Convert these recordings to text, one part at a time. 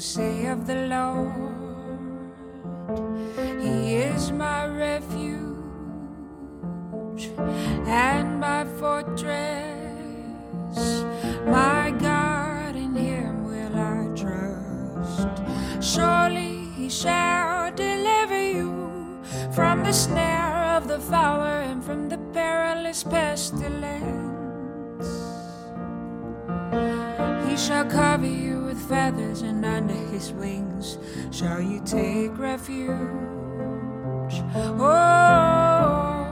say of the Lord, He is my refuge and my fortress, my God, in Him will I trust. Surely He shall deliver you from the snare of the fowler and from the perilous pestilence. He shall cover you with feathers, and his wings shall you take refuge. Oh,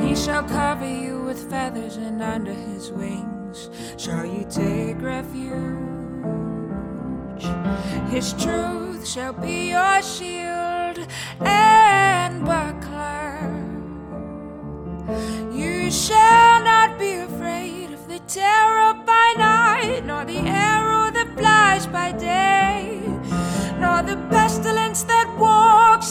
he shall cover you with feathers, and under his wings shall you take refuge. His truth shall be your shield and buckler. You shall not be afraid of the terror by night, nor the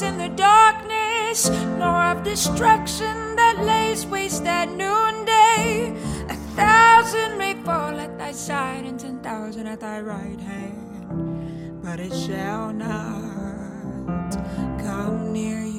in the darkness, nor of destruction that lays waste at noonday. A thousand may fall at thy side, and ten thousand at thy right hand, but it shall not come near you.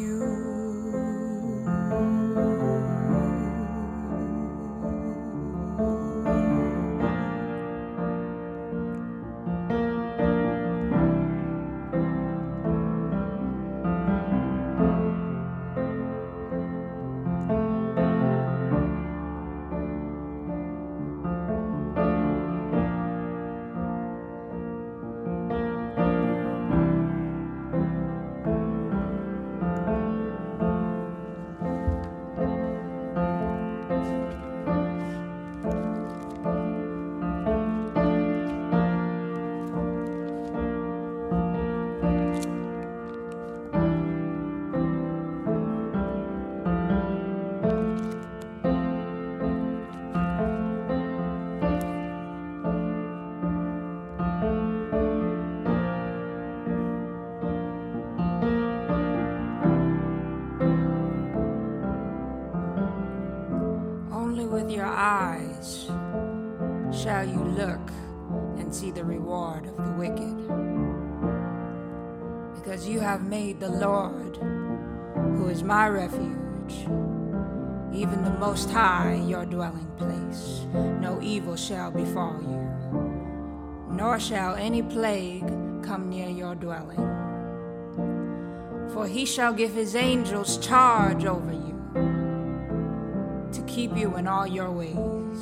My refuge, even the Most High, your dwelling place. No evil shall befall you, nor shall any plague come near your dwelling. For he shall give his angels charge over you to keep you in all your ways.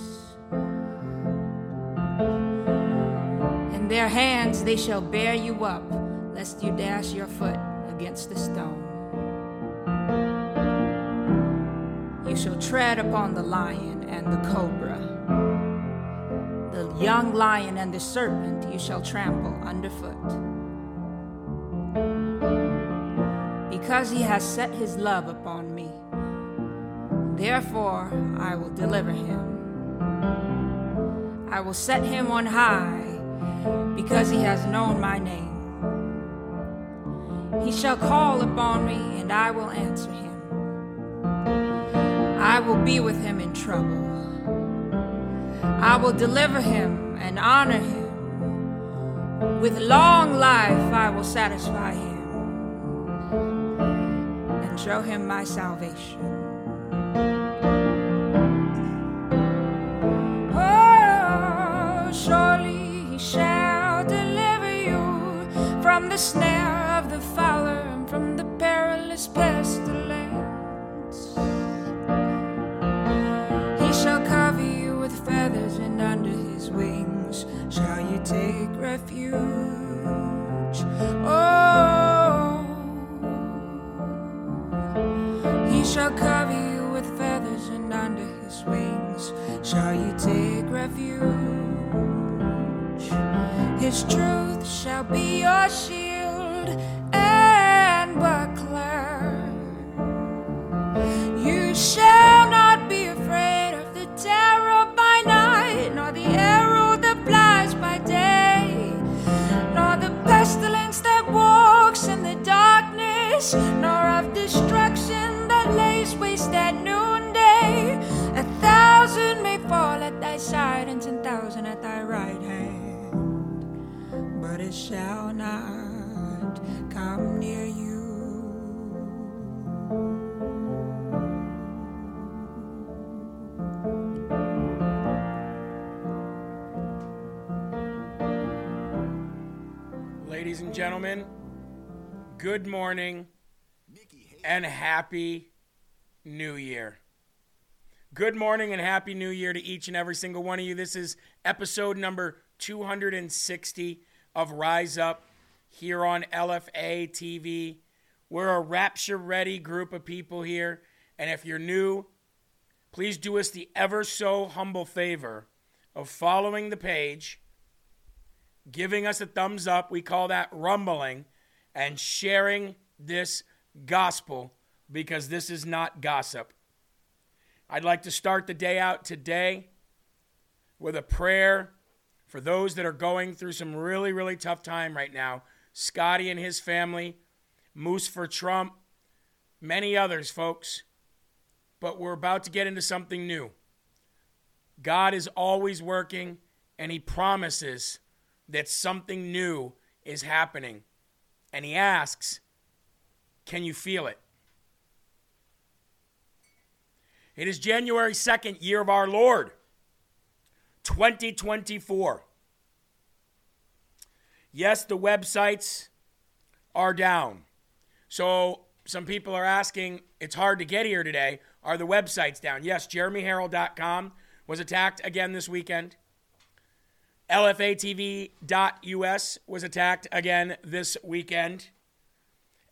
In their hands they shall bear you up, lest you dash your foot against the stone. Shall tread upon the lion and the cobra. The young lion and the serpent you shall trample underfoot. Because he has set his love upon me. Therefore, I will deliver him. I will set him on high because he has known my name. He shall call upon me, and I will answer him. I will be with him in trouble. I will deliver him and honor him. With long life, I will satisfy him and show him my salvation. Oh, surely he shall deliver you from the snare of the fowler and from the perilous pestilence. Refuge. Oh, he shall cover you with feathers, and under his wings shall you take refuge. His truth shall be your shield side and ten thousand at thy right hand, but it shall not come near you. Ladies and gentlemen, good morning and happy new year. Good morning and happy new year to each and every single one of you. This is episode number 260 of Rise Up here on LFA TV. We're a rapture ready group of people here. And if you're new, please do us the ever so humble favor of following the page, giving us a thumbs up. We call that rumbling, and sharing this gospel because this is not gossip. I'd like to start the day out today with a prayer for those that are going through some really, really tough time right now. Scotty and his family, Moose for Trump, many others, folks. But we're about to get into something new. God is always working, and He promises that something new is happening. And He asks, Can you feel it? It is January 2nd, year of our Lord, 2024. Yes, the websites are down. So some people are asking, it's hard to get here today. Are the websites down? Yes, jeremyherrell.com was attacked again this weekend. LFATV.us was attacked again this weekend.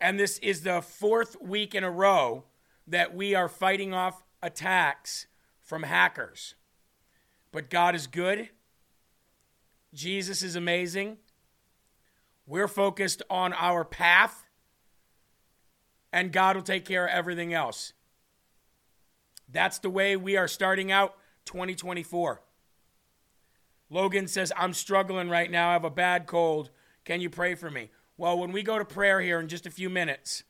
And this is the fourth week in a row that we are fighting off attacks from hackers. But God is good. Jesus is amazing. We're focused on our path, and God will take care of everything else. That's the way we are starting out 2024. Logan says, I'm struggling right now. I have a bad cold. Can you pray for me? Well, when we go to prayer here in just a few minutes,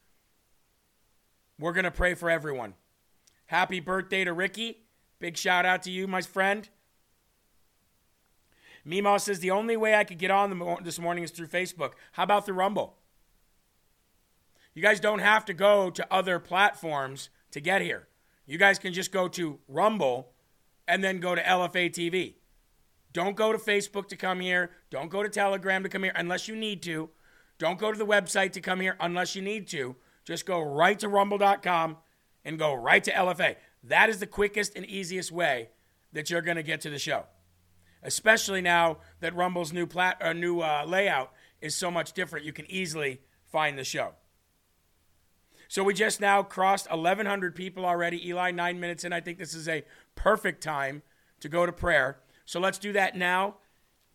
we're going to pray for everyone. Happy birthday to Ricky. Big shout out to you, my friend. Mimo says the only way I could get on this morning is through Facebook. How about the Rumble? You guys don't have to go to other platforms to get here. You guys can just go to Rumble and then go to LFA TV. Don't go to Facebook to come here. Don't go to Telegram to come here unless you need to. Don't go to the website to come here unless you need to. Just go right to rumble.com and go right to LFA. That is the quickest and easiest way that you're going to get to the show. Especially now that Rumble's new plat uh, new uh, layout is so much different, you can easily find the show. So we just now crossed 1,100 people already. Eli, nine minutes in. I think this is a perfect time to go to prayer. So let's do that now,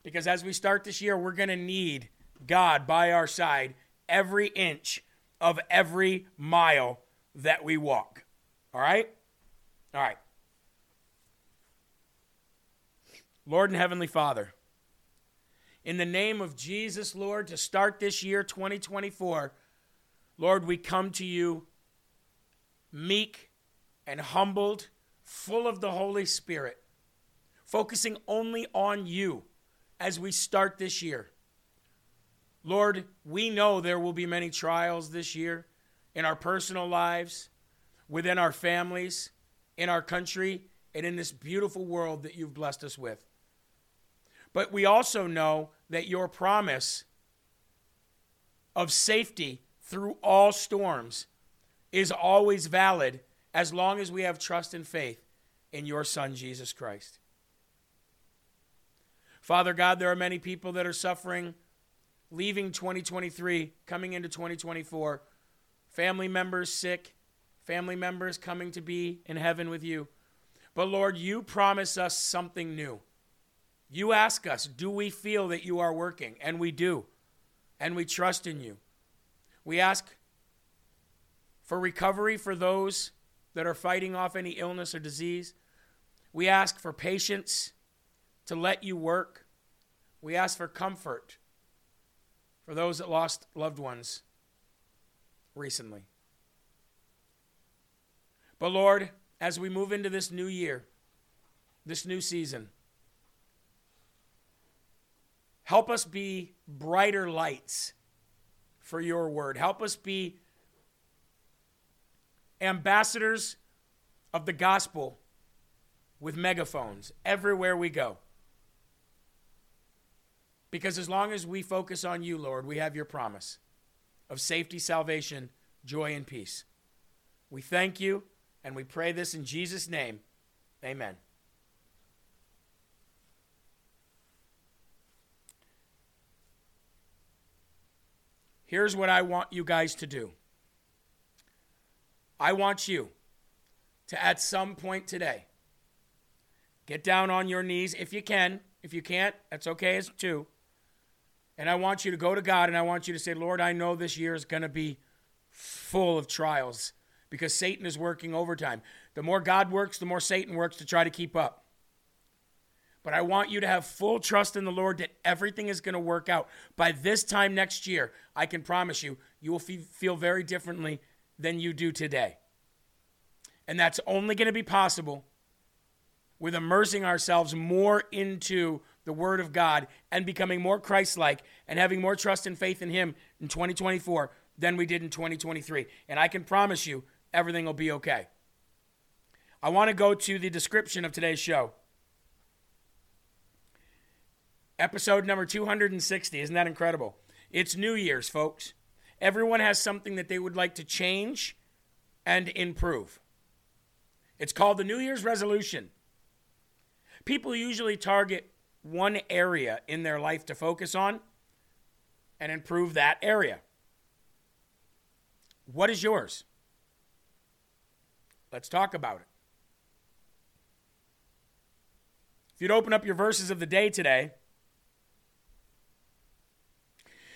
because as we start this year, we're going to need God by our side every inch of every mile that we walk. All right? All right. Lord and Heavenly Father, in the name of Jesus, Lord, to start this year 2024, Lord, we come to you meek and humbled, full of the Holy Spirit, focusing only on you as we start this year. Lord, we know there will be many trials this year in our personal lives, within our families, in our country, and in this beautiful world that you've blessed us with. But we also know that your promise of safety through all storms is always valid as long as we have trust and faith in your Son, Jesus Christ. Father God, there are many people that are suffering, leaving 2023, coming into 2024 family members sick, family members coming to be in heaven with you. But Lord, you promise us something new. You ask us, do we feel that you are working? And we do. And we trust in you. We ask for recovery for those that are fighting off any illness or disease. We ask for patience to let you work. We ask for comfort for those that lost loved ones recently. But Lord, as we move into this new year, this new season. Help us be brighter lights for your word. Help us be ambassadors of the gospel with megaphones everywhere we go. Because as long as we focus on you, Lord, we have your promise of safety, salvation, joy, and peace. We thank you and we pray this in Jesus' name. Amen. Here's what I want you guys to do I want you to, at some point today, get down on your knees if you can. If you can't, that's okay as too. And I want you to go to God and I want you to say, Lord, I know this year is going to be full of trials because Satan is working overtime. The more God works, the more Satan works to try to keep up. But I want you to have full trust in the Lord that everything is going to work out. By this time next year, I can promise you, you will feel very differently than you do today. And that's only going to be possible with immersing ourselves more into the Word of God and becoming more Christ like and having more trust and faith in Him in 2024 than we did in 2023. And I can promise you, everything will be okay. I want to go to the description of today's show. Episode number 260. Isn't that incredible? It's New Year's, folks. Everyone has something that they would like to change and improve. It's called the New Year's resolution. People usually target one area in their life to focus on and improve that area. What is yours? Let's talk about it. If you'd open up your verses of the day today,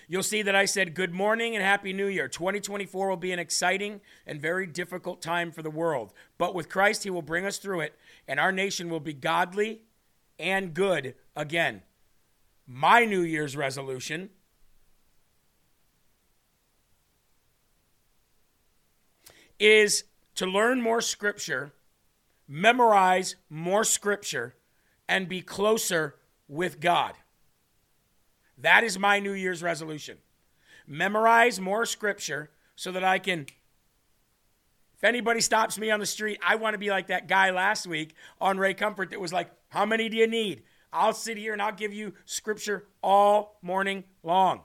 You'll see that I said good morning and happy new year. 2024 will be an exciting and very difficult time for the world. But with Christ, he will bring us through it, and our nation will be godly and good again. My New Year's resolution is to learn more scripture, memorize more scripture, and be closer with God. That is my New Year's resolution. Memorize more scripture so that I can. If anybody stops me on the street, I want to be like that guy last week on Ray Comfort that was like, How many do you need? I'll sit here and I'll give you scripture all morning long.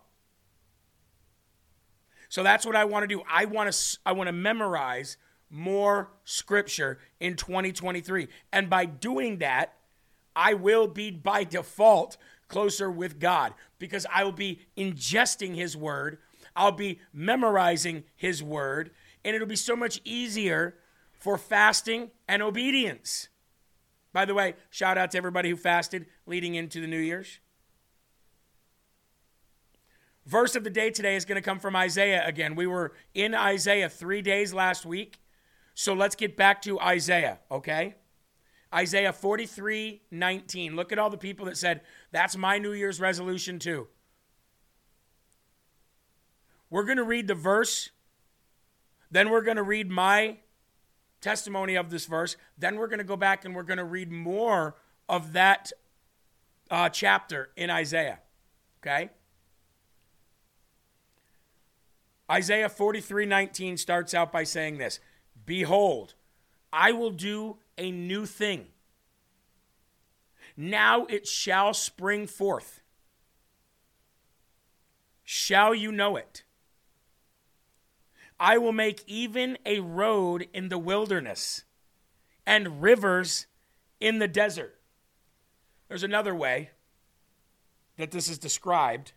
So that's what I want to do. I want to I want to memorize more scripture in 2023. And by doing that, I will be by default closer with God because I will be ingesting His Word, I'll be memorizing His Word, and it'll be so much easier for fasting and obedience. By the way, shout out to everybody who fasted leading into the New Year's. Verse of the day today is going to come from Isaiah again. We were in Isaiah three days last week. So let's get back to Isaiah, okay? Isaiah 43 19. Look at all the people that said, That's my New Year's resolution too. We're going to read the verse, then we're going to read my testimony of this verse, then we're going to go back and we're going to read more of that uh, chapter in Isaiah. Okay? Isaiah 43 19 starts out by saying this Behold, I will do a new thing. Now it shall spring forth. Shall you know it? I will make even a road in the wilderness and rivers in the desert. There's another way that this is described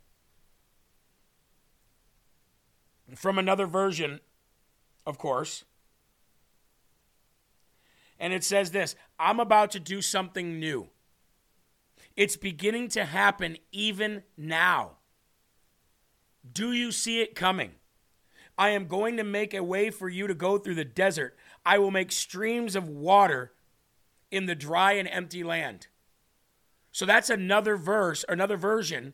from another version, of course. And it says this I'm about to do something new. It's beginning to happen even now. Do you see it coming? I am going to make a way for you to go through the desert. I will make streams of water in the dry and empty land. So that's another verse, another version,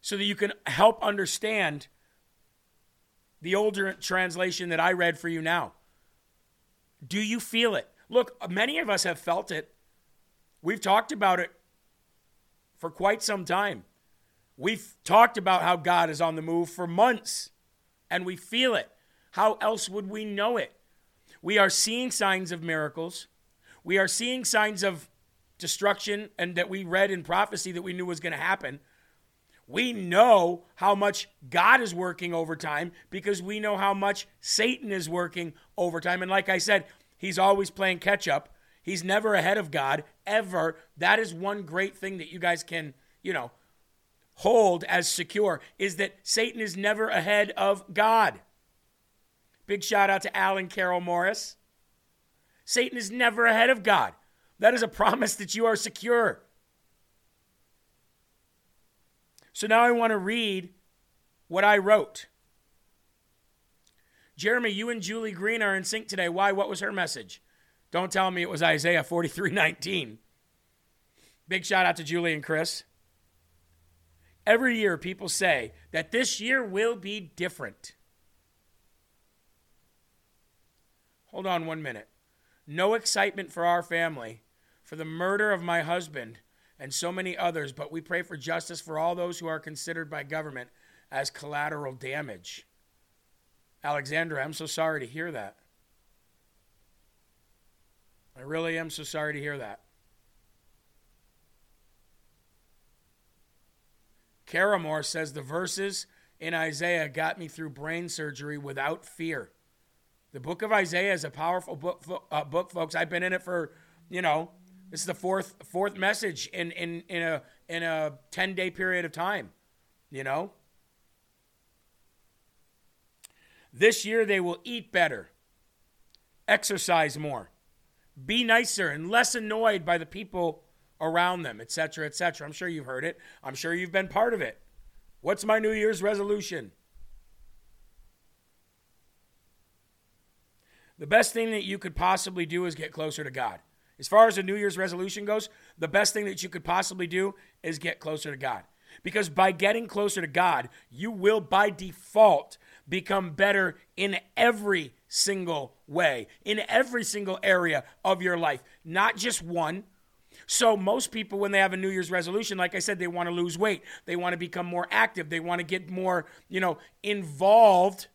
so that you can help understand the older translation that I read for you now. Do you feel it? Look, many of us have felt it We've talked about it for quite some time. We've talked about how God is on the move for months, and we feel it. How else would we know it? We are seeing signs of miracles. We are seeing signs of destruction and that we read in prophecy that we knew was going to happen. We know how much God is working overtime because we know how much Satan is working overtime. And like I said, he's always playing catch up. He's never ahead of God, ever. That is one great thing that you guys can, you know, hold as secure is that Satan is never ahead of God. Big shout out to Alan Carroll Morris. Satan is never ahead of God. That is a promise that you are secure. So now I want to read what I wrote. Jeremy, you and Julie Green are in sync today. Why? What was her message? Don't tell me it was Isaiah 43 19. Big shout out to Julie and Chris. Every year, people say that this year will be different. Hold on one minute. No excitement for our family, for the murder of my husband, and so many others, but we pray for justice for all those who are considered by government as collateral damage. Alexandra, I'm so sorry to hear that. I really am so sorry to hear that. Caramore says the verses in Isaiah got me through brain surgery without fear. The book of Isaiah is a powerful book, uh, book folks. I've been in it for, you know, this is the fourth fourth message in in in a in a 10 day period of time, you know? This year they will eat better, exercise more, be nicer and less annoyed by the people around them, etc., etc. I'm sure you've heard it. I'm sure you've been part of it. What's my New Year's resolution? The best thing that you could possibly do is get closer to God. As far as a New Year's resolution goes, the best thing that you could possibly do is get closer to God. Because by getting closer to God, you will by default become better in every single way, in every single area of your life, not just one. So, most people, when they have a New Year's resolution, like I said, they want to lose weight, they want to become more active, they want to get more, you know, involved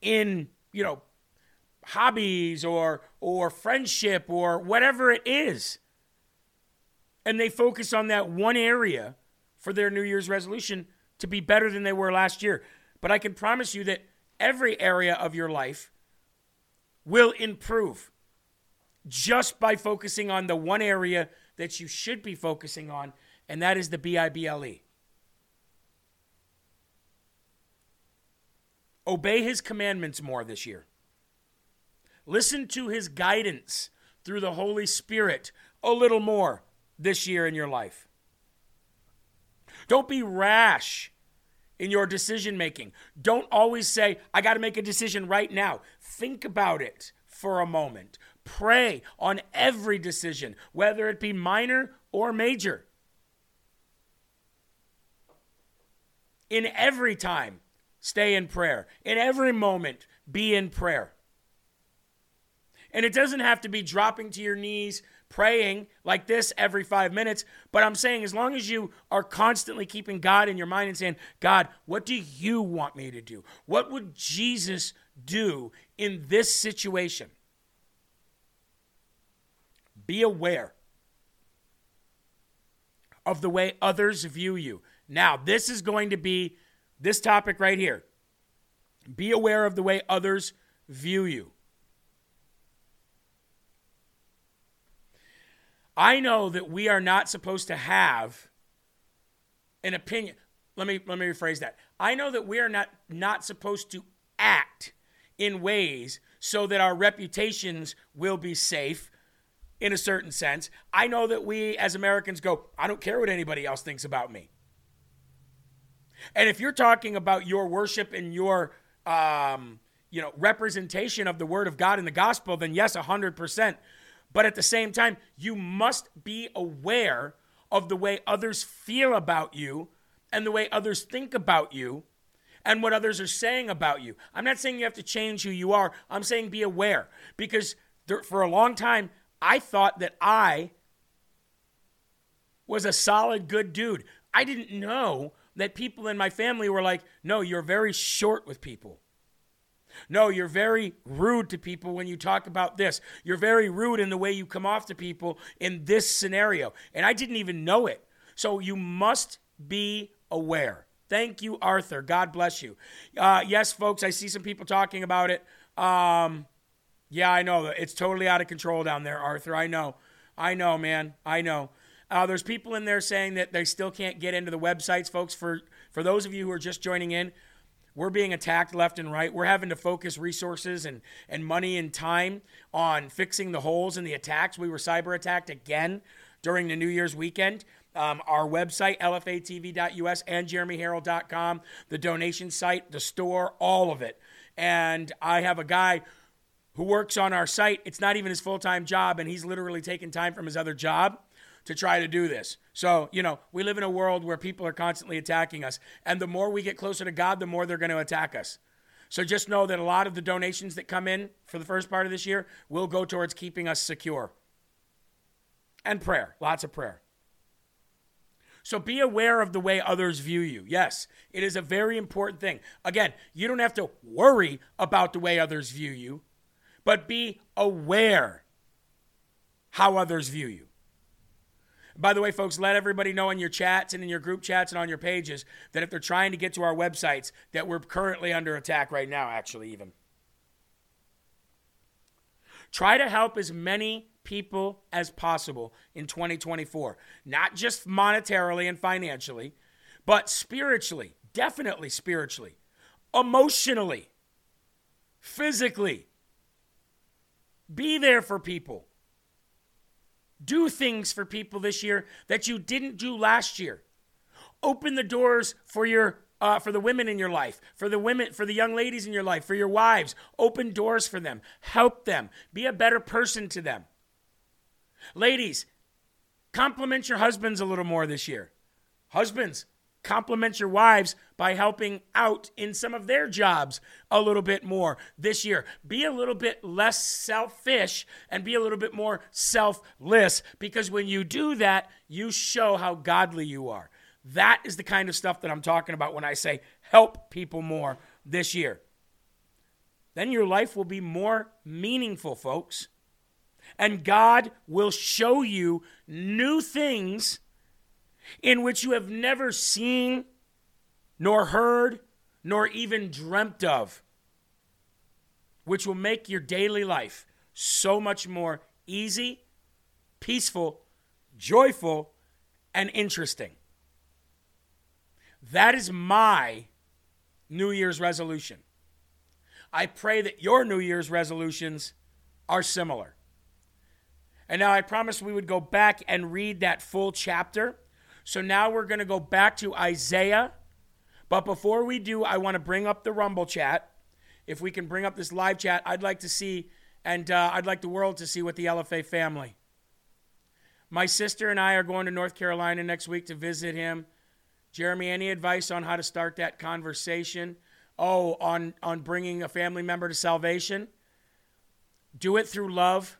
in, you know, hobbies or or friendship or whatever it is. And they focus on that one area for their New Year's resolution to be better than they were last year. But I can promise you that every area of your life will improve just by focusing on the one area that you should be focusing on, and that is the B I B L E. Obey his commandments more this year. Listen to his guidance through the Holy Spirit a little more this year in your life. Don't be rash in your decision making. Don't always say, I got to make a decision right now. Think about it for a moment. Pray on every decision, whether it be minor or major. In every time, stay in prayer. In every moment, be in prayer. And it doesn't have to be dropping to your knees, praying like this every five minutes. But I'm saying, as long as you are constantly keeping God in your mind and saying, God, what do you want me to do? What would Jesus do in this situation? Be aware of the way others view you. Now, this is going to be this topic right here. Be aware of the way others view you. I know that we are not supposed to have an opinion. Let me let me rephrase that. I know that we are not not supposed to act in ways so that our reputations will be safe in a certain sense. I know that we as Americans go, I don't care what anybody else thinks about me. And if you're talking about your worship and your um, you know representation of the word of God in the gospel, then yes, hundred percent. But at the same time, you must be aware of the way others feel about you and the way others think about you and what others are saying about you. I'm not saying you have to change who you are. I'm saying be aware because there, for a long time, I thought that I was a solid, good dude. I didn't know that people in my family were like, no, you're very short with people. No, you're very rude to people when you talk about this. You're very rude in the way you come off to people in this scenario. And I didn't even know it. So you must be aware. Thank you, Arthur. God bless you. Uh, yes, folks, I see some people talking about it. Um, yeah, I know. It's totally out of control down there, Arthur. I know. I know, man. I know. Uh, there's people in there saying that they still can't get into the websites, folks. For for those of you who are just joining in, we're being attacked left and right. We're having to focus resources and, and money and time on fixing the holes in the attacks. We were cyber attacked again during the New Year's weekend. Um, our website, lfatv.us and jeremyherrell.com, the donation site, the store, all of it. And I have a guy who works on our site. It's not even his full time job, and he's literally taking time from his other job to try to do this. So, you know, we live in a world where people are constantly attacking us. And the more we get closer to God, the more they're going to attack us. So just know that a lot of the donations that come in for the first part of this year will go towards keeping us secure. And prayer, lots of prayer. So be aware of the way others view you. Yes, it is a very important thing. Again, you don't have to worry about the way others view you, but be aware how others view you. By the way, folks, let everybody know in your chats and in your group chats and on your pages that if they're trying to get to our websites, that we're currently under attack right now, actually, even. Try to help as many people as possible in 2024, not just monetarily and financially, but spiritually, definitely spiritually, emotionally, physically. Be there for people. Do things for people this year that you didn't do last year. Open the doors for your uh, for the women in your life, for the women, for the young ladies in your life, for your wives. Open doors for them. Help them. Be a better person to them. Ladies, compliment your husbands a little more this year. Husbands, compliment your wives by helping out in some of their jobs a little bit more this year. Be a little bit less selfish and be a little bit more selfless because when you do that, you show how godly you are. That is the kind of stuff that I'm talking about when I say help people more this year. Then your life will be more meaningful, folks. And God will show you new things in which you have never seen, nor heard, nor even dreamt of, which will make your daily life so much more easy, peaceful, joyful, and interesting. That is my New Year's resolution. I pray that your New Year's resolutions are similar. And now I promised we would go back and read that full chapter so now we're going to go back to Isaiah. But before we do, I want to bring up the Rumble chat. If we can bring up this live chat, I'd like to see, and uh, I'd like the world to see what the LFA family. My sister and I are going to North Carolina next week to visit him. Jeremy, any advice on how to start that conversation? Oh, on, on bringing a family member to salvation? Do it through love.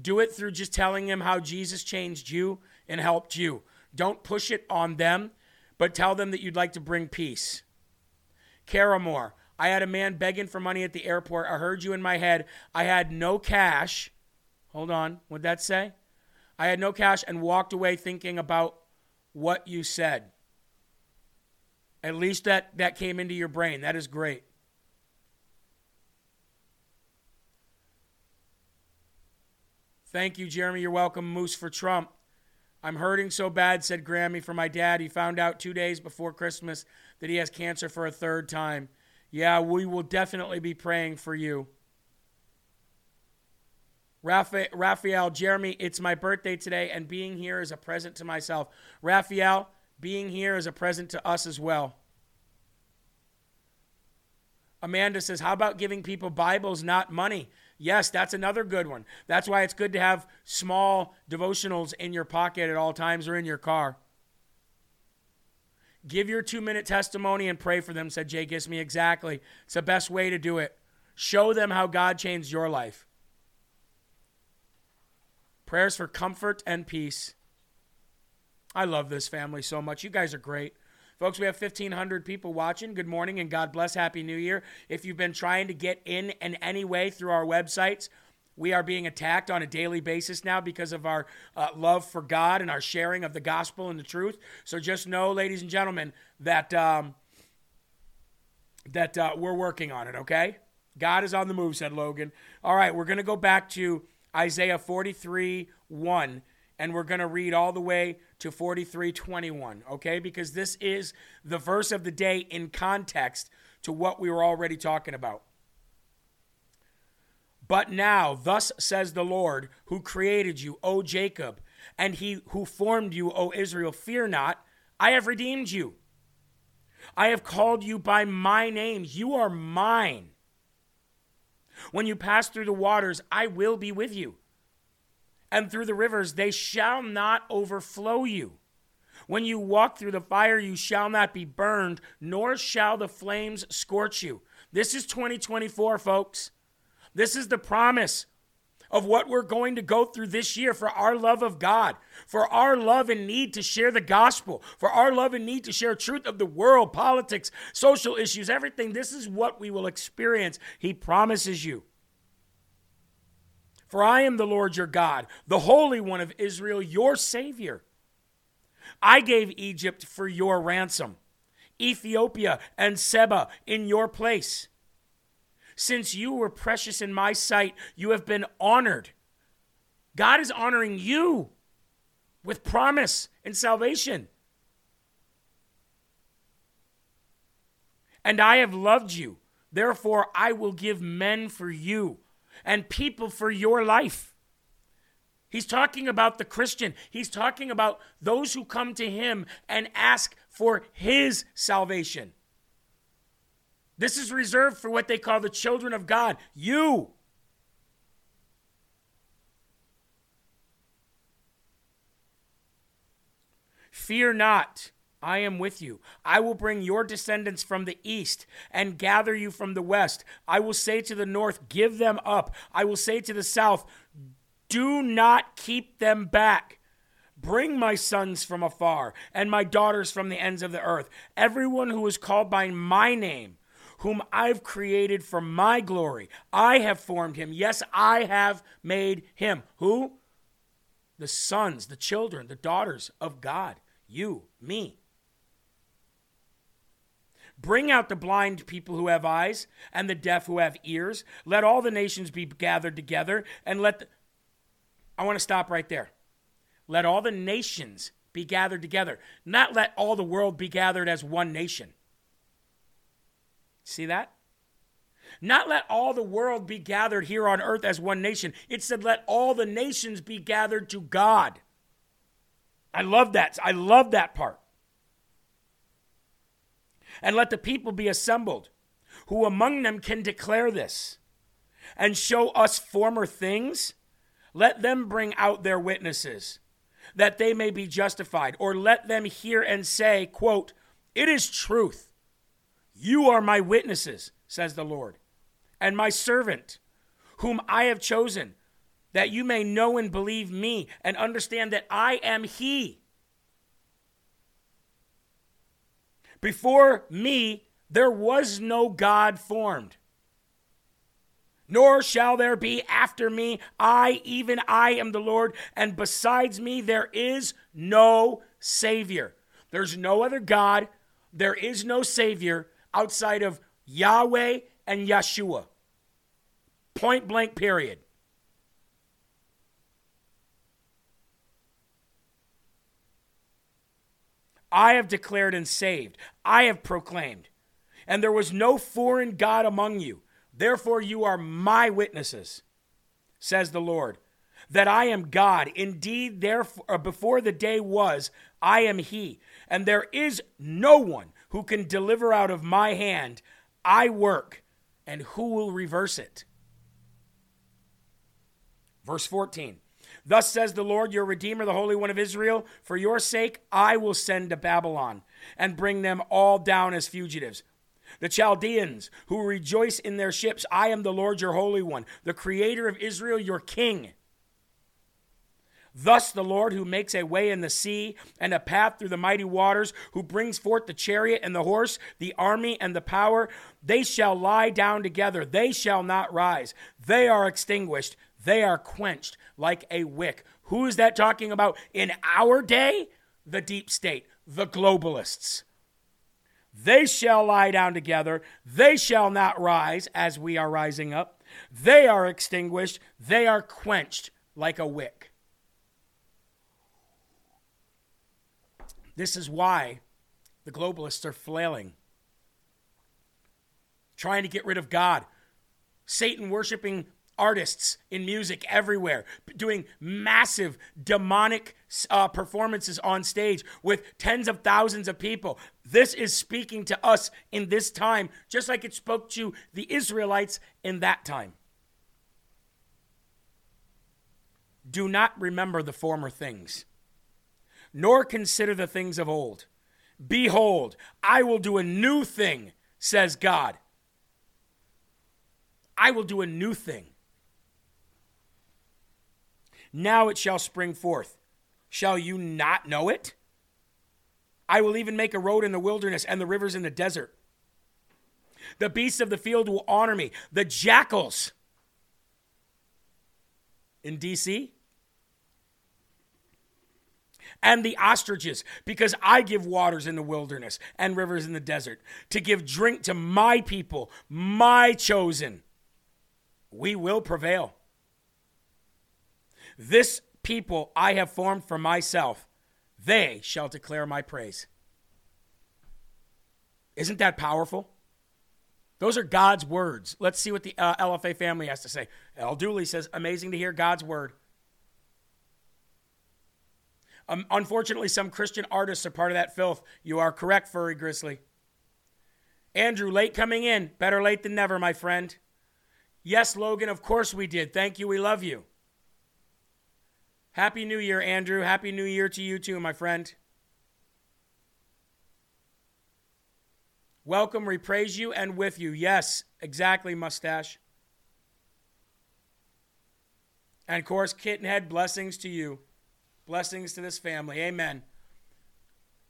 Do it through just telling him how Jesus changed you and helped you. Don't push it on them, but tell them that you'd like to bring peace. Kara Moore, I had a man begging for money at the airport. I heard you in my head. I had no cash. Hold on. What'd that say? I had no cash and walked away thinking about what you said. At least that, that came into your brain. That is great. Thank you, Jeremy. You're welcome, Moose for Trump. I'm hurting so bad, said Grammy, for my dad. He found out two days before Christmas that he has cancer for a third time. Yeah, we will definitely be praying for you. Raphael, Jeremy, it's my birthday today, and being here is a present to myself. Raphael, being here is a present to us as well. Amanda says, How about giving people Bibles, not money? Yes, that's another good one. That's why it's good to have small devotionals in your pocket at all times or in your car. Give your two minute testimony and pray for them, said Jay Gisme. Exactly. It's the best way to do it. Show them how God changed your life. Prayers for comfort and peace. I love this family so much. You guys are great. Folks, we have 1,500 people watching. Good morning and God bless. Happy New Year. If you've been trying to get in in any way through our websites, we are being attacked on a daily basis now because of our uh, love for God and our sharing of the gospel and the truth. So just know, ladies and gentlemen, that um, that uh, we're working on it. Okay, God is on the move," said Logan. All right, we're going to go back to Isaiah 43 1 and we're going to read all the way to 4321, okay? Because this is the verse of the day in context to what we were already talking about. But now, thus says the Lord, who created you, O Jacob, and he who formed you, O Israel, fear not, I have redeemed you. I have called you by my name. You are mine. When you pass through the waters, I will be with you and through the rivers, they shall not overflow you. When you walk through the fire, you shall not be burned, nor shall the flames scorch you. This is 2024, folks. This is the promise of what we're going to go through this year for our love of God, for our love and need to share the gospel, for our love and need to share truth of the world, politics, social issues, everything. This is what we will experience. He promises you. For I am the Lord your God, the Holy One of Israel, your Savior. I gave Egypt for your ransom, Ethiopia and Seba in your place. Since you were precious in my sight, you have been honored. God is honoring you with promise and salvation. And I have loved you. Therefore, I will give men for you and people for your life. He's talking about the Christian. He's talking about those who come to him and ask for his salvation. This is reserved for what they call the children of God, you. Fear not. I am with you. I will bring your descendants from the east and gather you from the west. I will say to the north, Give them up. I will say to the south, Do not keep them back. Bring my sons from afar and my daughters from the ends of the earth. Everyone who is called by my name, whom I've created for my glory, I have formed him. Yes, I have made him. Who? The sons, the children, the daughters of God. You, me. Bring out the blind people who have eyes and the deaf who have ears. Let all the nations be gathered together and let. The... I want to stop right there. Let all the nations be gathered together, not let all the world be gathered as one nation. See that? Not let all the world be gathered here on earth as one nation. It said, let all the nations be gathered to God. I love that. I love that part and let the people be assembled, who among them can declare this and show us former things. Let them bring out their witnesses, that they may be justified, or let them hear and say, quote, It is truth. You are my witnesses, says the Lord, and my servant, whom I have chosen, that you may know and believe me and understand that I am He. Before me, there was no God formed. Nor shall there be after me. I, even I, am the Lord, and besides me, there is no Savior. There's no other God. There is no Savior outside of Yahweh and Yeshua. Point blank, period. I have declared and saved. I have proclaimed. And there was no foreign God among you. Therefore, you are my witnesses, says the Lord, that I am God. Indeed, therefore, uh, before the day was, I am He. And there is no one who can deliver out of my hand. I work, and who will reverse it? Verse 14 Thus says the Lord, your Redeemer, the Holy One of Israel For your sake, I will send to Babylon and bring them all down as fugitives. The Chaldeans who rejoice in their ships, I am the Lord your Holy One, the Creator of Israel, your King. Thus the Lord who makes a way in the sea and a path through the mighty waters, who brings forth the chariot and the horse, the army and the power, they shall lie down together. They shall not rise. They are extinguished. They are quenched like a wick. Who is that talking about in our day? The deep state, the globalists. They shall lie down together. They shall not rise as we are rising up. They are extinguished. They are quenched like a wick. This is why the globalists are flailing, trying to get rid of God, Satan worshiping artists in music everywhere, doing massive demonic uh, performances on stage with tens of thousands of people. This is speaking to us in this time, just like it spoke to the Israelites in that time. Do not remember the former things nor consider the things of old. Behold, I will do a new thing, says God. I will do a new thing. Now it shall spring forth. Shall you not know it? I will even make a road in the wilderness and the rivers in the desert. The beasts of the field will honor me. The jackals in DC and the ostriches, because I give waters in the wilderness and rivers in the desert, to give drink to my people, my chosen. We will prevail. This people I have formed for myself, they shall declare my praise. Isn't that powerful? Those are God's words. Let's see what the uh, LFA family has to say. L. Dooley says, amazing to hear God's word. Um, unfortunately, some Christian artists are part of that filth. You are correct, Furry Grizzly. Andrew, late coming in. Better late than never, my friend. Yes, Logan, of course we did. Thank you. We love you. Happy New Year, Andrew. Happy New Year to you too, my friend. Welcome, we praise you and with you. Yes, exactly, mustache. And of course, Kittenhead, blessings to you. Blessings to this family. Amen.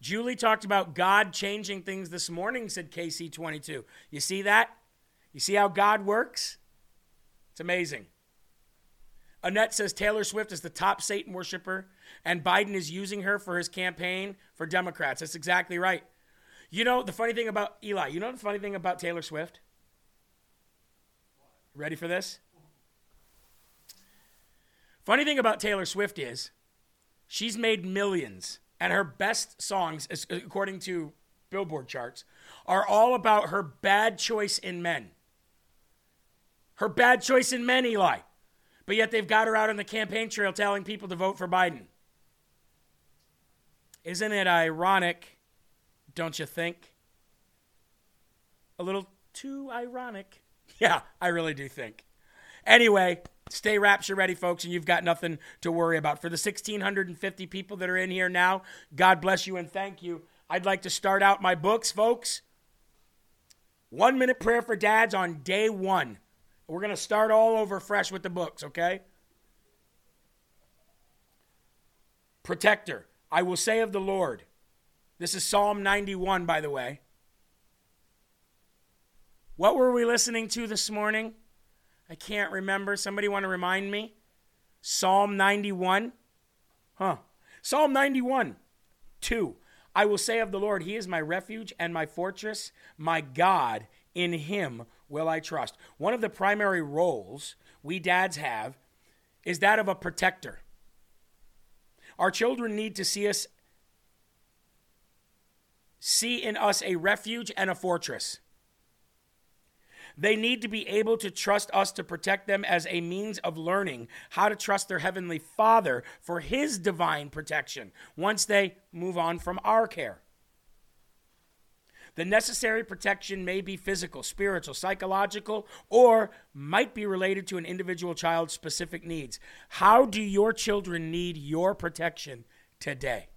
Julie talked about God changing things this morning, said KC22. You see that? You see how God works? It's amazing. Annette says Taylor Swift is the top Satan worshiper, and Biden is using her for his campaign for Democrats. That's exactly right. You know, the funny thing about Eli, you know the funny thing about Taylor Swift? Ready for this? Funny thing about Taylor Swift is She's made millions, and her best songs, according to Billboard charts, are all about her bad choice in men. Her bad choice in men, Eli. But yet they've got her out on the campaign trail telling people to vote for Biden. Isn't it ironic, don't you think? A little too ironic. Yeah, I really do think. Anyway, Stay rapture ready, folks, and you've got nothing to worry about. For the 1,650 people that are in here now, God bless you and thank you. I'd like to start out my books, folks. One minute prayer for dads on day one. We're going to start all over fresh with the books, okay? Protector. I will say of the Lord. This is Psalm 91, by the way. What were we listening to this morning? I can't remember. Somebody want to remind me? Psalm 91? Huh. Psalm 91, 2. I will say of the Lord, He is my refuge and my fortress, my God, in Him will I trust. One of the primary roles we dads have is that of a protector. Our children need to see us see in us a refuge and a fortress. They need to be able to trust us to protect them as a means of learning how to trust their Heavenly Father for His divine protection once they move on from our care. The necessary protection may be physical, spiritual, psychological, or might be related to an individual child's specific needs. How do your children need your protection today?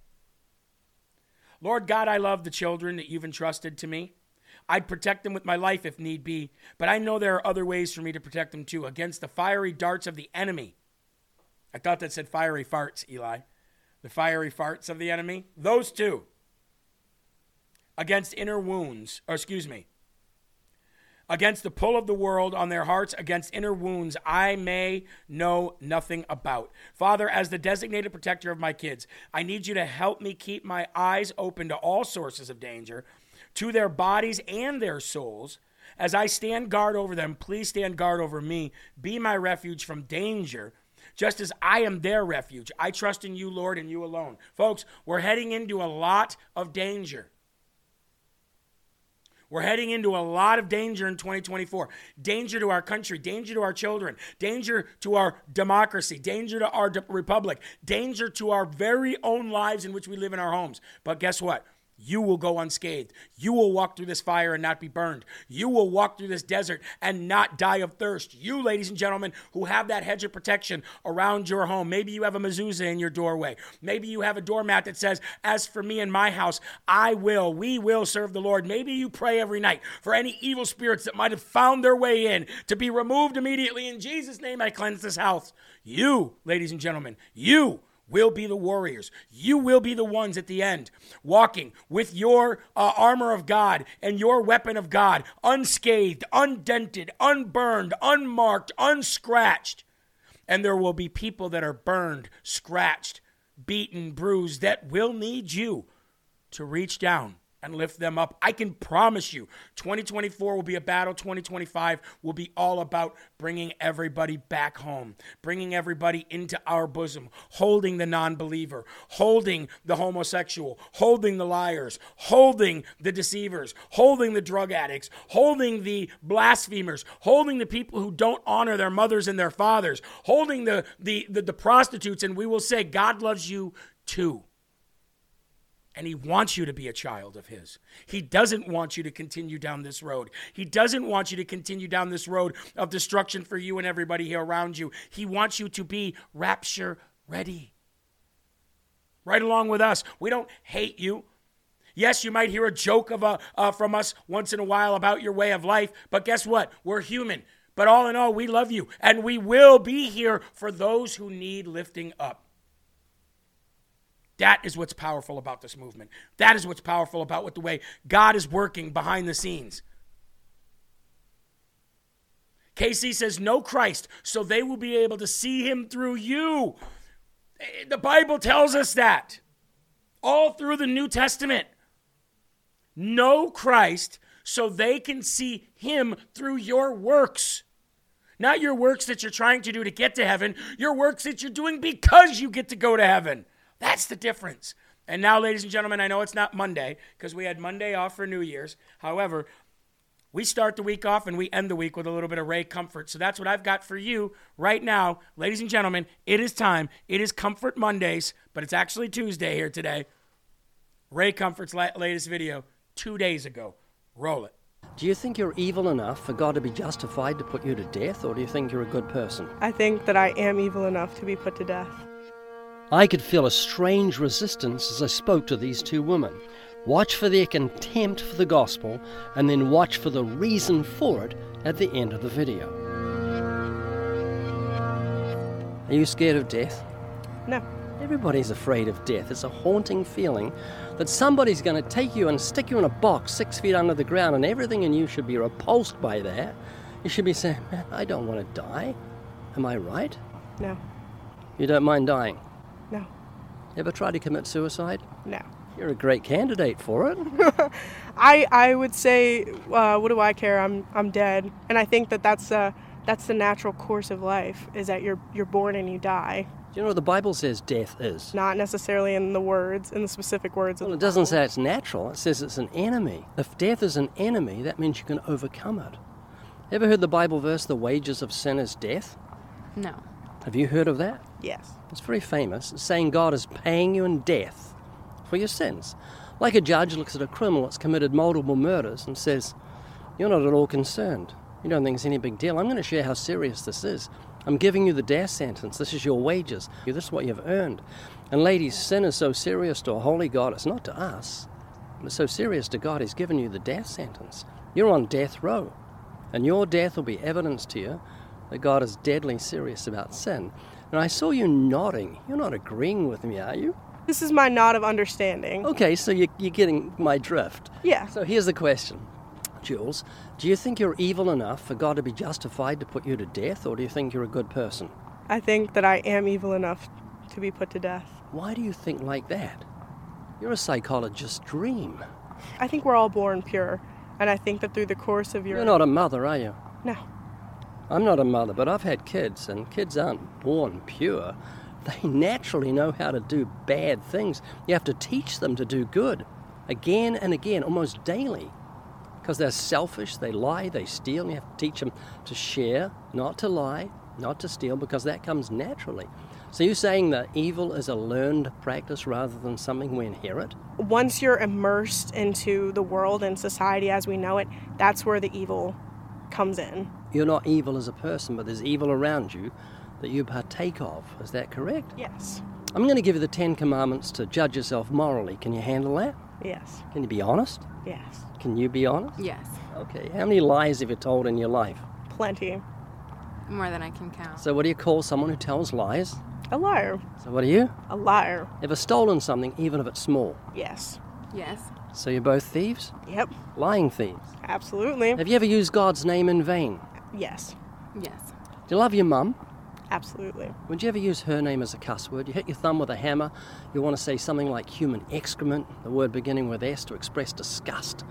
Lord God, I love the children that you've entrusted to me. I'd protect them with my life if need be, but I know there are other ways for me to protect them too against the fiery darts of the enemy. I thought that said fiery farts, Eli. The fiery farts of the enemy. Those two against inner wounds, or excuse me, against the pull of the world on their hearts, against inner wounds I may know nothing about. Father, as the designated protector of my kids, I need you to help me keep my eyes open to all sources of danger, to their bodies and their souls. As I stand guard over them, please stand guard over me. Be my refuge from danger just as I am their refuge. I trust in you, Lord, and you alone. Folks, we're heading into a lot of danger. We're heading into a lot of danger in 2024. Danger to our country, danger to our children, danger to our democracy, danger to our de- republic, danger to our very own lives in which we live in our homes. But guess what? You will go unscathed. You will walk through this fire and not be burned. You will walk through this desert and not die of thirst. You, ladies and gentlemen, who have that hedge of protection around your home. Maybe you have a mezuzah in your doorway. Maybe you have a doormat that says, As for me and my house, I will, we will serve the Lord. Maybe you pray every night for any evil spirits that might have found their way in to be removed immediately. In Jesus' name, I cleanse this house. You, ladies and gentlemen, you will be the warriors. You will be the ones at the end walking with your uh, armor of God and your weapon of God, unscathed, undented, unburned, unmarked, unscratched. And there will be people that are burned, scratched, beaten, bruised that will need you to reach down and lift them up. I can promise you 2024 will be a battle. 2025 will be all about bringing everybody back home, bringing everybody into our bosom, holding the non believer, holding the homosexual, holding the liars, holding the deceivers, holding the drug addicts, holding the blasphemers, holding the people who don't honor their mothers and their fathers, holding the, the, the, the prostitutes. And we will say, God loves you too. And he wants you to be a child of his. He doesn't want you to continue down this road. He doesn't want you to continue down this road of destruction for you and everybody here around you. He wants you to be rapture ready. Right along with us. We don't hate you. Yes, you might hear a joke of a, uh, from us once in a while about your way of life, but guess what? We're human. But all in all, we love you, and we will be here for those who need lifting up. That is what's powerful about this movement. That is what's powerful about what the way God is working behind the scenes. KC says, Know Christ, so they will be able to see him through you. The Bible tells us that all through the New Testament. Know Christ, so they can see him through your works. Not your works that you're trying to do to get to heaven, your works that you're doing because you get to go to heaven. That's the difference. And now, ladies and gentlemen, I know it's not Monday because we had Monday off for New Year's. However, we start the week off and we end the week with a little bit of Ray Comfort. So that's what I've got for you right now. Ladies and gentlemen, it is time. It is Comfort Mondays, but it's actually Tuesday here today. Ray Comfort's latest video two days ago. Roll it. Do you think you're evil enough for God to be justified to put you to death, or do you think you're a good person? I think that I am evil enough to be put to death. I could feel a strange resistance as I spoke to these two women. Watch for their contempt for the gospel, and then watch for the reason for it at the end of the video. Are you scared of death? No. Everybody's afraid of death. It's a haunting feeling that somebody's going to take you and stick you in a box six feet under the ground, and everything in you should be repulsed by that. You should be saying, Man, I don't want to die. Am I right? No. You don't mind dying? No. Ever tried to commit suicide? No. You're a great candidate for it. I I would say, uh, what do I care? I'm I'm dead, and I think that that's uh, that's the natural course of life. Is that you're you're born and you die. Do you know what the Bible says death is? Not necessarily in the words, in the specific words. Well, it doesn't say it's natural. It says it's an enemy. If death is an enemy, that means you can overcome it. Ever heard the Bible verse, "The wages of sin is death"? No. Have you heard of that? Yes. It's very famous. Saying God is paying you in death for your sins. Like a judge looks at a criminal that's committed multiple murders and says, You're not at all concerned. You don't think it's any big deal. I'm going to share how serious this is. I'm giving you the death sentence. This is your wages. This is what you've earned. And ladies, sin is so serious to a holy God, it's not to us. It's so serious to God, He's given you the death sentence. You're on death row. And your death will be evidence to you that God is deadly serious about sin. And I saw you nodding. You're not agreeing with me, are you? This is my nod of understanding. Okay, so you, you're getting my drift. Yeah. So here's the question, Jules. Do you think you're evil enough for God to be justified to put you to death, or do you think you're a good person? I think that I am evil enough to be put to death. Why do you think like that? You're a psychologist's dream. I think we're all born pure, and I think that through the course of your You're not a mother, are you? no, I'm not a mother, but I've had kids, and kids aren't born pure. They naturally know how to do bad things. You have to teach them to do good again and again, almost daily. Because they're selfish, they lie, they steal, and you have to teach them to share, not to lie, not to steal, because that comes naturally. So you're saying that evil is a learned practice rather than something we inherit? once you're immersed into the world and society as we know it, that's where the evil comes in. You're not evil as a person, but there's evil around you that you partake of. Is that correct? Yes. I'm going to give you the Ten Commandments to judge yourself morally. Can you handle that? Yes. Can you be honest? Yes. Can you be honest? Yes, Okay. How many lies have you told in your life? Plenty. more than I can count. So, what do you call someone who tells lies? A liar. So, what are you? A liar. Ever stolen something, even if it's small? Yes. Yes, So, you're both thieves? Yep. Lying thieves. Absolutely. Have you ever used God's name in vain? Yes. yes, Do you love your mum? Absolutely. Would you ever use her name as a cuss word? You hit your thumb with a hammer, you want to say something like human excrement, the word beginning with S to express disgust.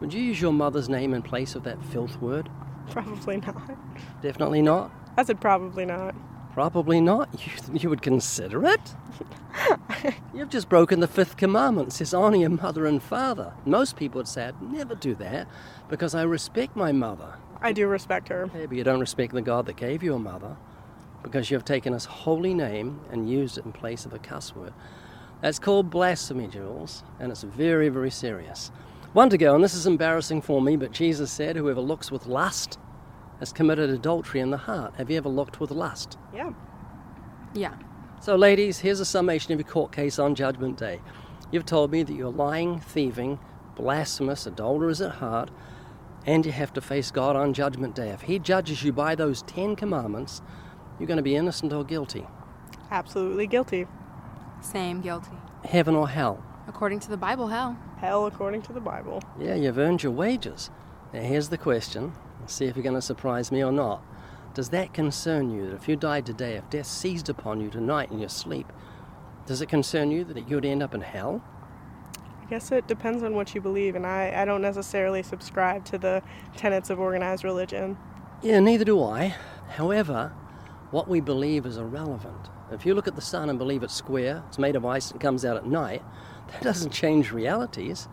Would you use your mother's name in place of that filth word? Probably not. Definitely not. I said probably not. Probably not. You, you would consider it? You've just broken the fifth commandment. It says, honor your mother and father. Most people would say, I'd never do that because I respect my mother. I do respect her. Maybe you don't respect the God that gave you a mother because you have taken his holy name and used it in place of a cuss word. That's called blasphemy, Jules, and it's very, very serious. One to go, and this is embarrassing for me, but Jesus said, Whoever looks with lust has committed adultery in the heart. Have you ever looked with lust? Yeah. yeah, So, ladies, here's a summation of your court case on Judgment Day. You've told me that you're lying, thieving, blasphemous, adulterers at heart, and you have to face God on Judgment Day. If He judges you by those Ten Commandments, you're going to be innocent or guilty, Absolutely guilty. same guilty. heaven or hell. According to the Bible, hell. Hell according to the Bible. Yeah, you've earned your wages. Now, here's the question. See if you're going to surprise me or not. Does that concern you that if you died today, if death seized upon you tonight in your sleep, does it concern you that you'd end up in hell? I guess it depends on what you believe, and I, I don't necessarily subscribe to the tenets of organized religion. Yeah, neither do I. However, what we believe is irrelevant. If you look at the sun and believe it's square, it's made of ice and comes out at night, that doesn't change realities.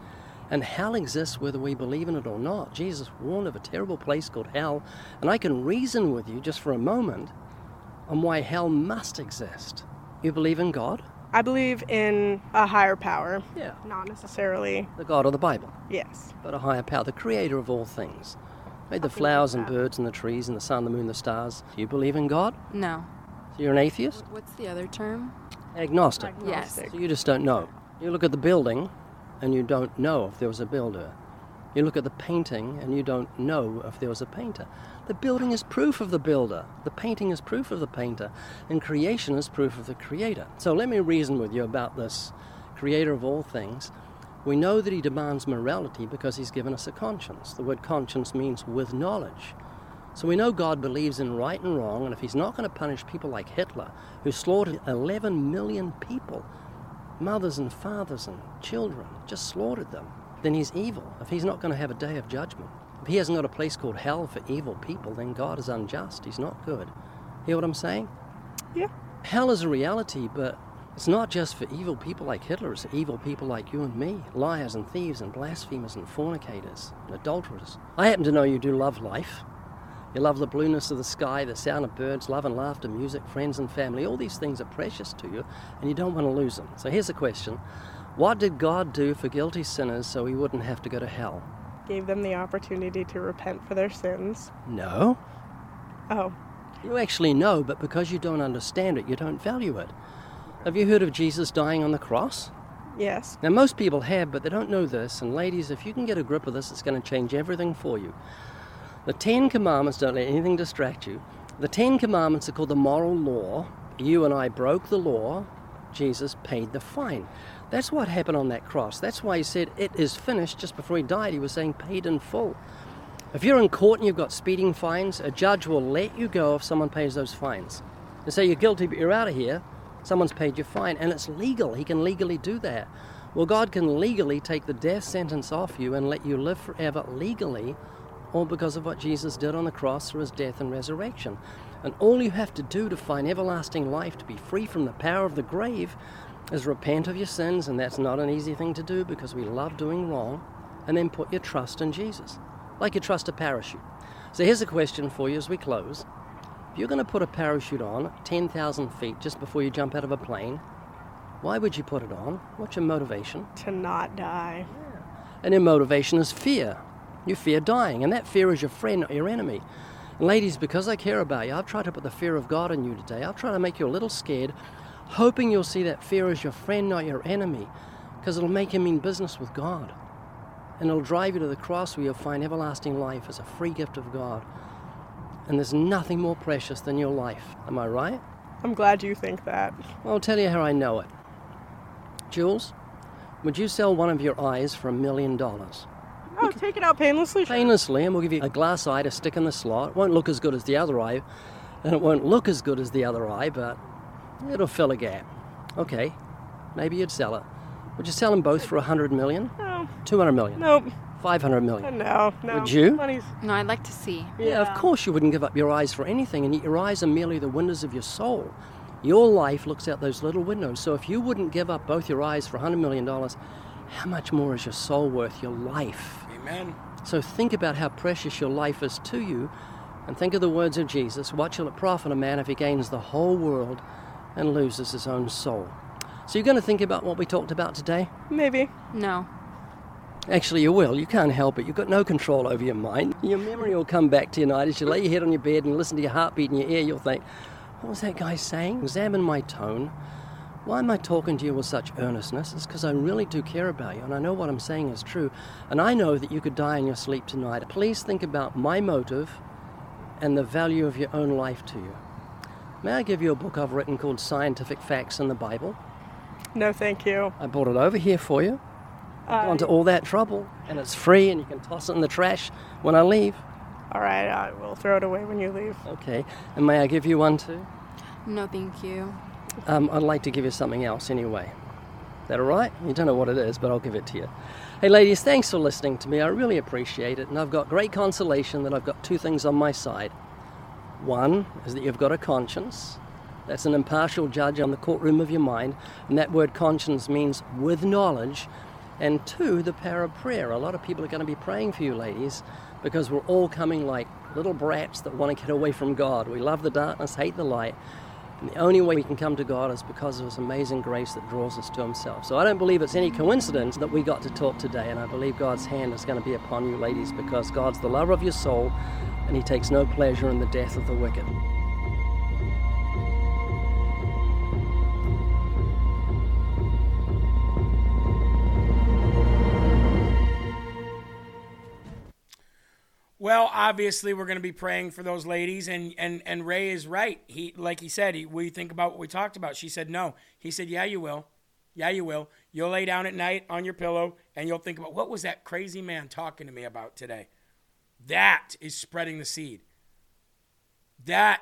And hell exists whether we believe in it or not. Jesus warned of a terrible place called hell, and I can reason with you just for a moment on why hell must exist. You believe in God? I believe in a higher power, Yeah. not necessarily, The God of the Bible, yes. but a higher power, the creator of all things. Made the flowers and birds and the trees and the sun, the moon, the stars. Do you believe in God? No. So you're an atheist? What's the other term? Agnostic. Yes. So you just don't know. You look at the building and you don't know if there was a builder. You look at the painting and you don't know if there was a painter. The building is proof of the builder. The painting is proof of the painter. And creation is proof of the creator. So let me reason with you about this creator of all things. We know that he demands morality because he's given us a conscience. The word conscience means with knowledge. So we know God believes in right and wrong, and if he's not going to punish people like Hitler, who slaughtered 11 million people, mothers and fathers and children, just slaughtered them, then he's evil. If he's not going to have a day of judgment, if he hasn't got a place called hell for evil people, then God is unjust. He's not good. Hear what I'm saying? Yeah. Hell is a reality, but it's not just for evil people like Hitler, it's for evil people like you and me liars and thieves and blasphemers and fornicators and adulterers. I happen to know you do love life. You love the blueness of the sky, the sound of birds, love and laughter, music, friends and family. All these things are precious to you, and you don't want to lose them. So here's the question What did God do for guilty sinners so he wouldn't have to go to hell? Gave them the opportunity to repent for their sins. No. Oh, You actually know, but because you don't understand it, you don't value it. Have you heard of Jesus dying on the cross? yes. Now, most people have, but they don't know this. And, ladies, if you can get a grip of this, it's going to change everything for you. The Ten Commandments don't let anything distract you. The Ten Commandments are called the moral law. You and I broke the law. Jesus paid the fine. That's what happened on that cross. That's why he said, It is finished. Just before he died, he was saying, Paid in full. If you're in court and you've got speeding fines, a judge will let you go if someone pays those fines. And say you're guilty, but you're out of here. Someone's paid your fine, and it's legal. He can legally do that. Well, God can legally take the death sentence off you and let you live forever legally, all because of what Jesus did on the cross through his death and resurrection. And all you have to do to find everlasting life, to be free from the power of the grave, is repent of your sins, and that's not an easy thing to do because we love doing wrong, and then put your trust in Jesus, like you trust a parachute. So here's a question for you as we close. If you're going to put a parachute on 10,000 feet just before you jump out of a plane, why would you put it on? What's your motivation? To not die. And your motivation is fear. You fear dying, and that fear is your friend, not your enemy. And ladies, because I care about you, I've tried to put the fear of God in you today. I've tried to make you a little scared, hoping you'll see that fear is your friend, not your enemy, because it'll make you mean business with God. And it'll drive you to the cross where you'll find everlasting life as a free gift of God. And there's nothing more precious than your life. Am I right? I'm glad you think that. Well, I'll tell you how I know it. Jules, would you sell one of your eyes for a million dollars? Take it out painlessly. Painlessly, and we'll give you a glass eye to stick in the slot. It won't look as good as the other eye, and it won't look as good as the other eye, but it'll fill a gap. Okay, maybe you'd sell it. Would you sell them both for a hundred million? No, Two hundred million? nope. Five hundred million? Uh, no, no. Would you? Money's. No, I'd like to see. Yeah, of course you wouldn't give up your eyes for anything, and yet your eyes are merely the windows of your soul. Your life looks out those little windows. So if you wouldn't give up both your eyes for $100 million, how much more is your soul worth, your life? Amen. So think about how precious your life is to you, and think of the words of Jesus What shall it profit a man if he gains the whole world and loses his own soul? So you're going to think about what we talked about today? Maybe. No. Actually, you will. You can't help it. You've got no control over your mind. Your memory will come back to you night as you lay your head on your bed and listen to your heartbeat in your ear. You'll think, what was that guy saying? Examine my tone. Why am I talking to you with such earnestness? It's because I really do care about you, and I know what I'm saying is true. And I know that you could die in your sleep tonight. Please think about my motive and the value of your own life to you. May I give you a book I've written called Scientific Facts in the Bible? No, thank you. I brought it over here for you. I've gone to all that trouble, and it's free, and you can toss it in the trash when I leave. All right, I will throw it away when you leave. Okay, and may I give you one too? No, thank you. Um, I'd like to give you something else anyway. That all right? You don't know what it is, but I'll give it to you. Hey, ladies, thanks for listening to me. I really appreciate it, and I've got great consolation that I've got two things on my side. One is that you've got a conscience. That's an impartial judge on the courtroom of your mind, and that word conscience means with knowledge. And two, the power of prayer. A lot of people are going to be praying for you, ladies, because we're all coming like little brats that want to get away from God. We love the darkness, hate the light. And the only way we can come to God is because of His amazing grace that draws us to Himself. So I don't believe it's any coincidence that we got to talk today, and I believe God's hand is going to be upon you, ladies, because God's the lover of your soul, and He takes no pleasure in the death of the wicked. Well, obviously, we're going to be praying for those ladies, and and and Ray is right. He, like he said, he, we think about what we talked about. She said no. He said, yeah, you will. Yeah, you will. You'll lay down at night on your pillow, and you'll think about what was that crazy man talking to me about today. That is spreading the seed. That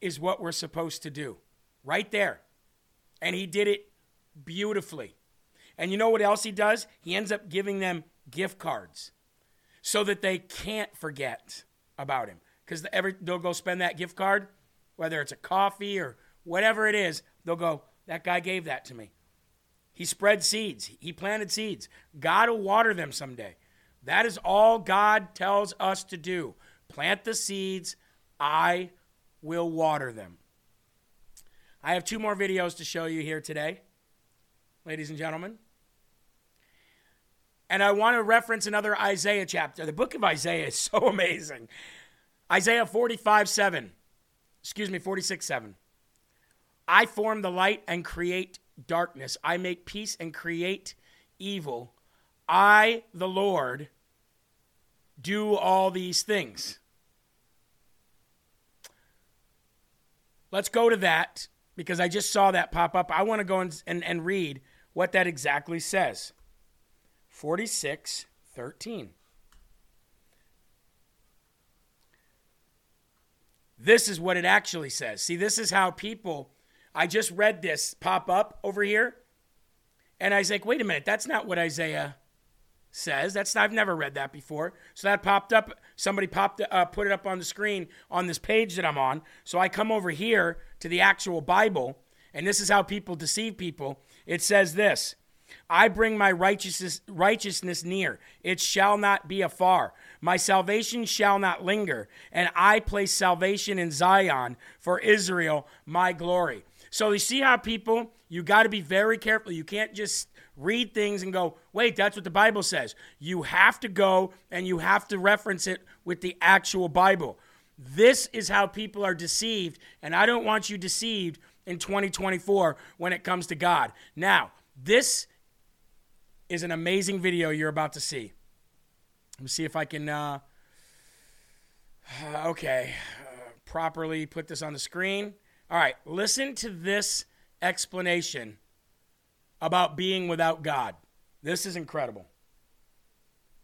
is what we're supposed to do, right there. And he did it beautifully. And you know what else he does? He ends up giving them gift cards so that they can't forget about him. Because every they'll go spend that gift card, whether it's a coffee or whatever it is, they'll go, that guy gave that to me. He spread seeds. He planted seeds. God will water them someday. That is all God tells us to do. Plant the seeds. I will water them. I have two more videos to show you here today, ladies and gentlemen. And I want to reference another Isaiah chapter. The book of Isaiah is so amazing. Isaiah 45 7. Excuse me, 46 7. I form the light and create darkness. I make peace and create evil. I, the Lord, do all these things. let's go to that because I just saw that pop up. I want to go and, and, and read what that exactly says. 46 13. This is what it actually says. See, this is how people, I just read this pop up over here, and I was like, wait a minute, that's not what Isaiah says. That's I've never read that before. So that popped up. Somebody popped uh, put it up on the screen on this page that I'm on. So I come over here to the actual Bible, and this is how people deceive people. It says this. I bring my righteousness, righteousness near. It shall not be afar. My salvation shall not linger. And I place salvation in Zion for Israel, my glory. So you see how people, you got to be very careful. You can't just read things and go, wait, that's what the Bible says. You have to go and you have to reference it with the actual Bible. This is how people are deceived, and I don't want you deceived in 2024 when it comes to God. Now, this is an amazing video you're about to see. Let me see if I can, uh, okay, uh, properly put this on the screen. All right, listen to this explanation about being without God. This is incredible.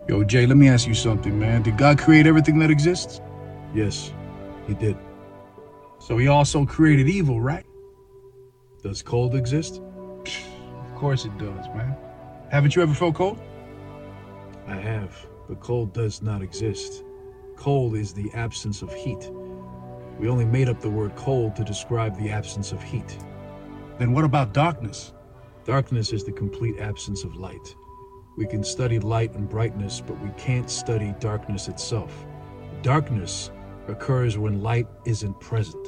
Yo, Jay, let me ask you something, man. Did God create everything that exists? Yes, he did. So he also created evil, right? Does cold exist? Of course it does, man. Haven't you ever felt cold? I have, but cold does not exist. Cold is the absence of heat. We only made up the word cold to describe the absence of heat. Then what about darkness? Darkness is the complete absence of light. We can study light and brightness, but we can't study darkness itself. Darkness occurs when light isn't present.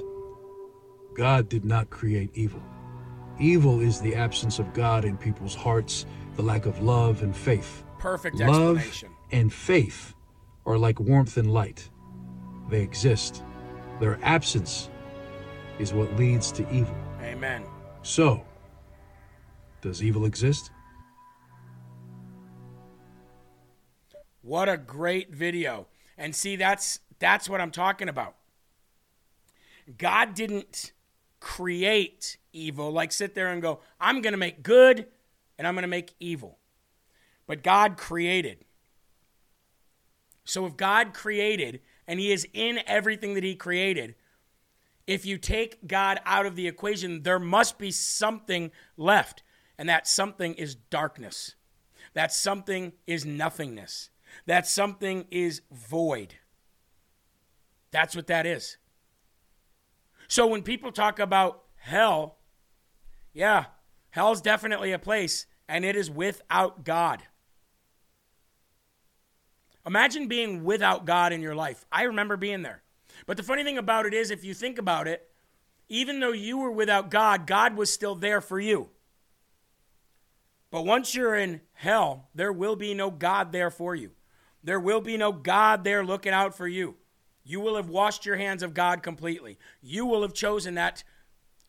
God did not create evil. Evil is the absence of God in people's hearts, the lack of love and faith. Perfect Love explanation. and faith are like warmth and light. They exist. Their absence is what leads to evil. Amen. So, does evil exist? What a great video. And see that's that's what I'm talking about. God didn't create evil like sit there and go, I'm going to make good and I'm going to make evil. But God created. So if God created and he is in everything that he created, if you take God out of the equation, there must be something left. And that something is darkness. That something is nothingness. That something is void. That's what that is. So when people talk about hell, yeah, hell's definitely a place, and it is without God. Imagine being without God in your life. I remember being there. But the funny thing about it is, if you think about it, even though you were without God, God was still there for you. But once you're in hell, there will be no God there for you. There will be no God there looking out for you. You will have washed your hands of God completely. You will have chosen that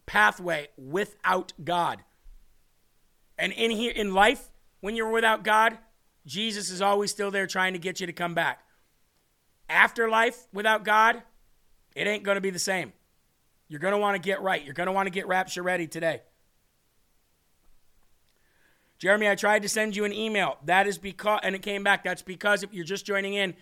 pathway without God. And in here in life, when you're without God, Jesus is always still there trying to get you to come back. Afterlife without God, it ain't going to be the same. You're going to want to get right. You're going to want to get rapture ready today. Jeremy, I tried to send you an email. That is because, and it came back. That's because if you're just joining in,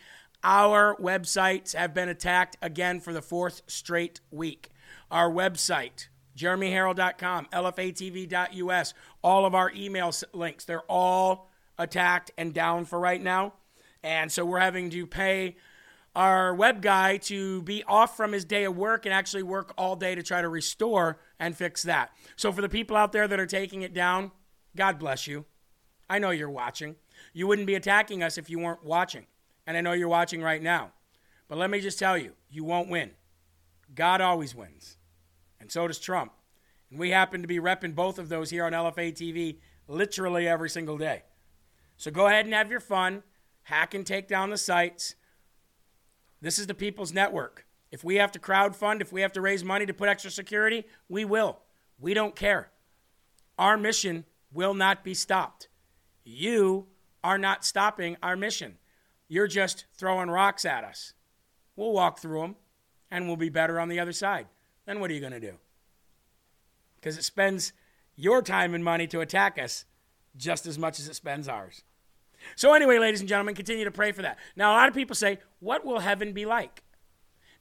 our websites have been attacked again for the fourth straight week. Our website, jeremyharrell.com, lfatv.us, all of our email links, they're all attacked and down for right now. And so we're having to pay our web guy to be off from his day of work and actually work all day to try to restore and fix that. So for the people out there that are taking it down, God bless you. I know you're watching. You wouldn't be attacking us if you weren't watching. And I know you're watching right now. But let me just tell you, you won't win. God always wins. And so does Trump. And we happen to be repping both of those here on LFA TV literally every single day. So go ahead and have your fun. Hack and take down the sites. This is the people's network. If we have to crowd fund, if we have to raise money to put extra security, we will. We don't care. Our mission will not be stopped. You are not stopping our mission. You're just throwing rocks at us. We'll walk through them and we'll be better on the other side. then what are you going to do? Because it spends your time and money to attack us just as much as it spends ours. So, anyway, ladies and gentlemen, continue to pray for that. Now, a lot of people say, What will heaven be like?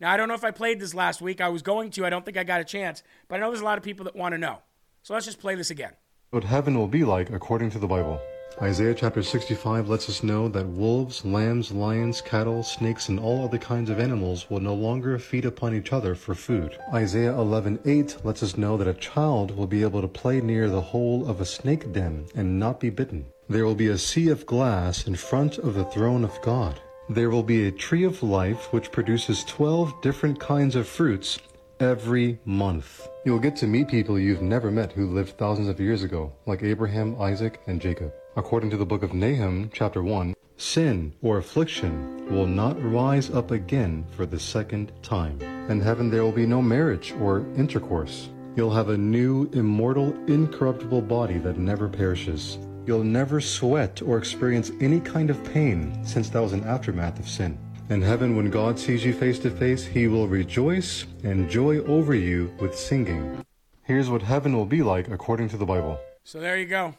Now, I don't know if I played this last week. I was going to. I don't think I got a chance. But I know there's a lot of people that want to know. So let's just play this again. What heaven will be like according to the Bible. Isaiah chapter 65 lets us know that wolves, lambs, lions, cattle, snakes, and all other kinds of animals will no longer feed upon each other for food. Isaiah 11:8 lets us know that a child will be able to play near the hole of a snake den and not be bitten. There will be a sea of glass in front of the throne of God. There will be a tree of life which produces 12 different kinds of fruits every month. You'll get to meet people you've never met who lived thousands of years ago, like Abraham, Isaac, and Jacob. According to the book of Nahum, chapter 1, sin or affliction will not rise up again for the second time. In heaven there will be no marriage or intercourse. You'll have a new, immortal, incorruptible body that never perishes. You'll never sweat or experience any kind of pain, since that was an aftermath of sin. In heaven, when God sees you face to face, he will rejoice and joy over you with singing. Here's what heaven will be like according to the Bible. So there you go.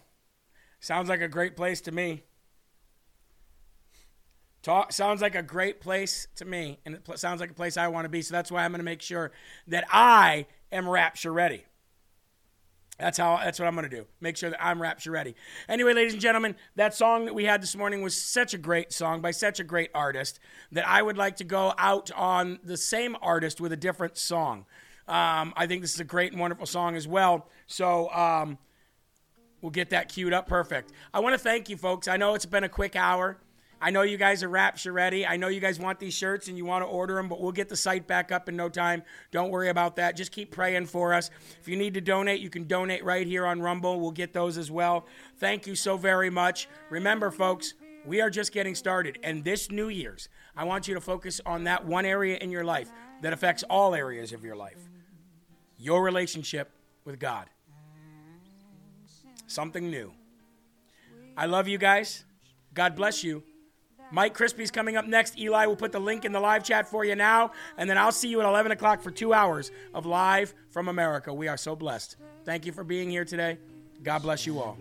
Sounds like a great place to me. Talk sounds like a great place to me, and it sounds like a place I want to be. So that's why I'm going to make sure that I am rapture ready. That's how. That's what I'm going to do. Make sure that I'm rapture ready. Anyway, ladies and gentlemen, that song that we had this morning was such a great song by such a great artist that I would like to go out on the same artist with a different song. Um, I think this is a great and wonderful song as well. So um, we'll get that queued up perfect. I want to thank you, folks. I know it's been a quick hour. I know you guys are rapture ready. I know you guys want these shirts and you want to order them, but we'll get the site back up in no time. Don't worry about that. Just keep praying for us. If you need to donate, you can donate right here on Rumble. We'll get those as well. Thank you so very much. Remember, folks, we are just getting started. And this New Year's, I want you to focus on that one area in your life that affects all areas of your life your relationship with God. Something new. I love you guys. God bless you. Mike Crispi's coming up next. Eli will put the link in the live chat for you now. And then I'll see you at 11 o'clock for two hours of live from America. We are so blessed. Thank you for being here today. God bless you all.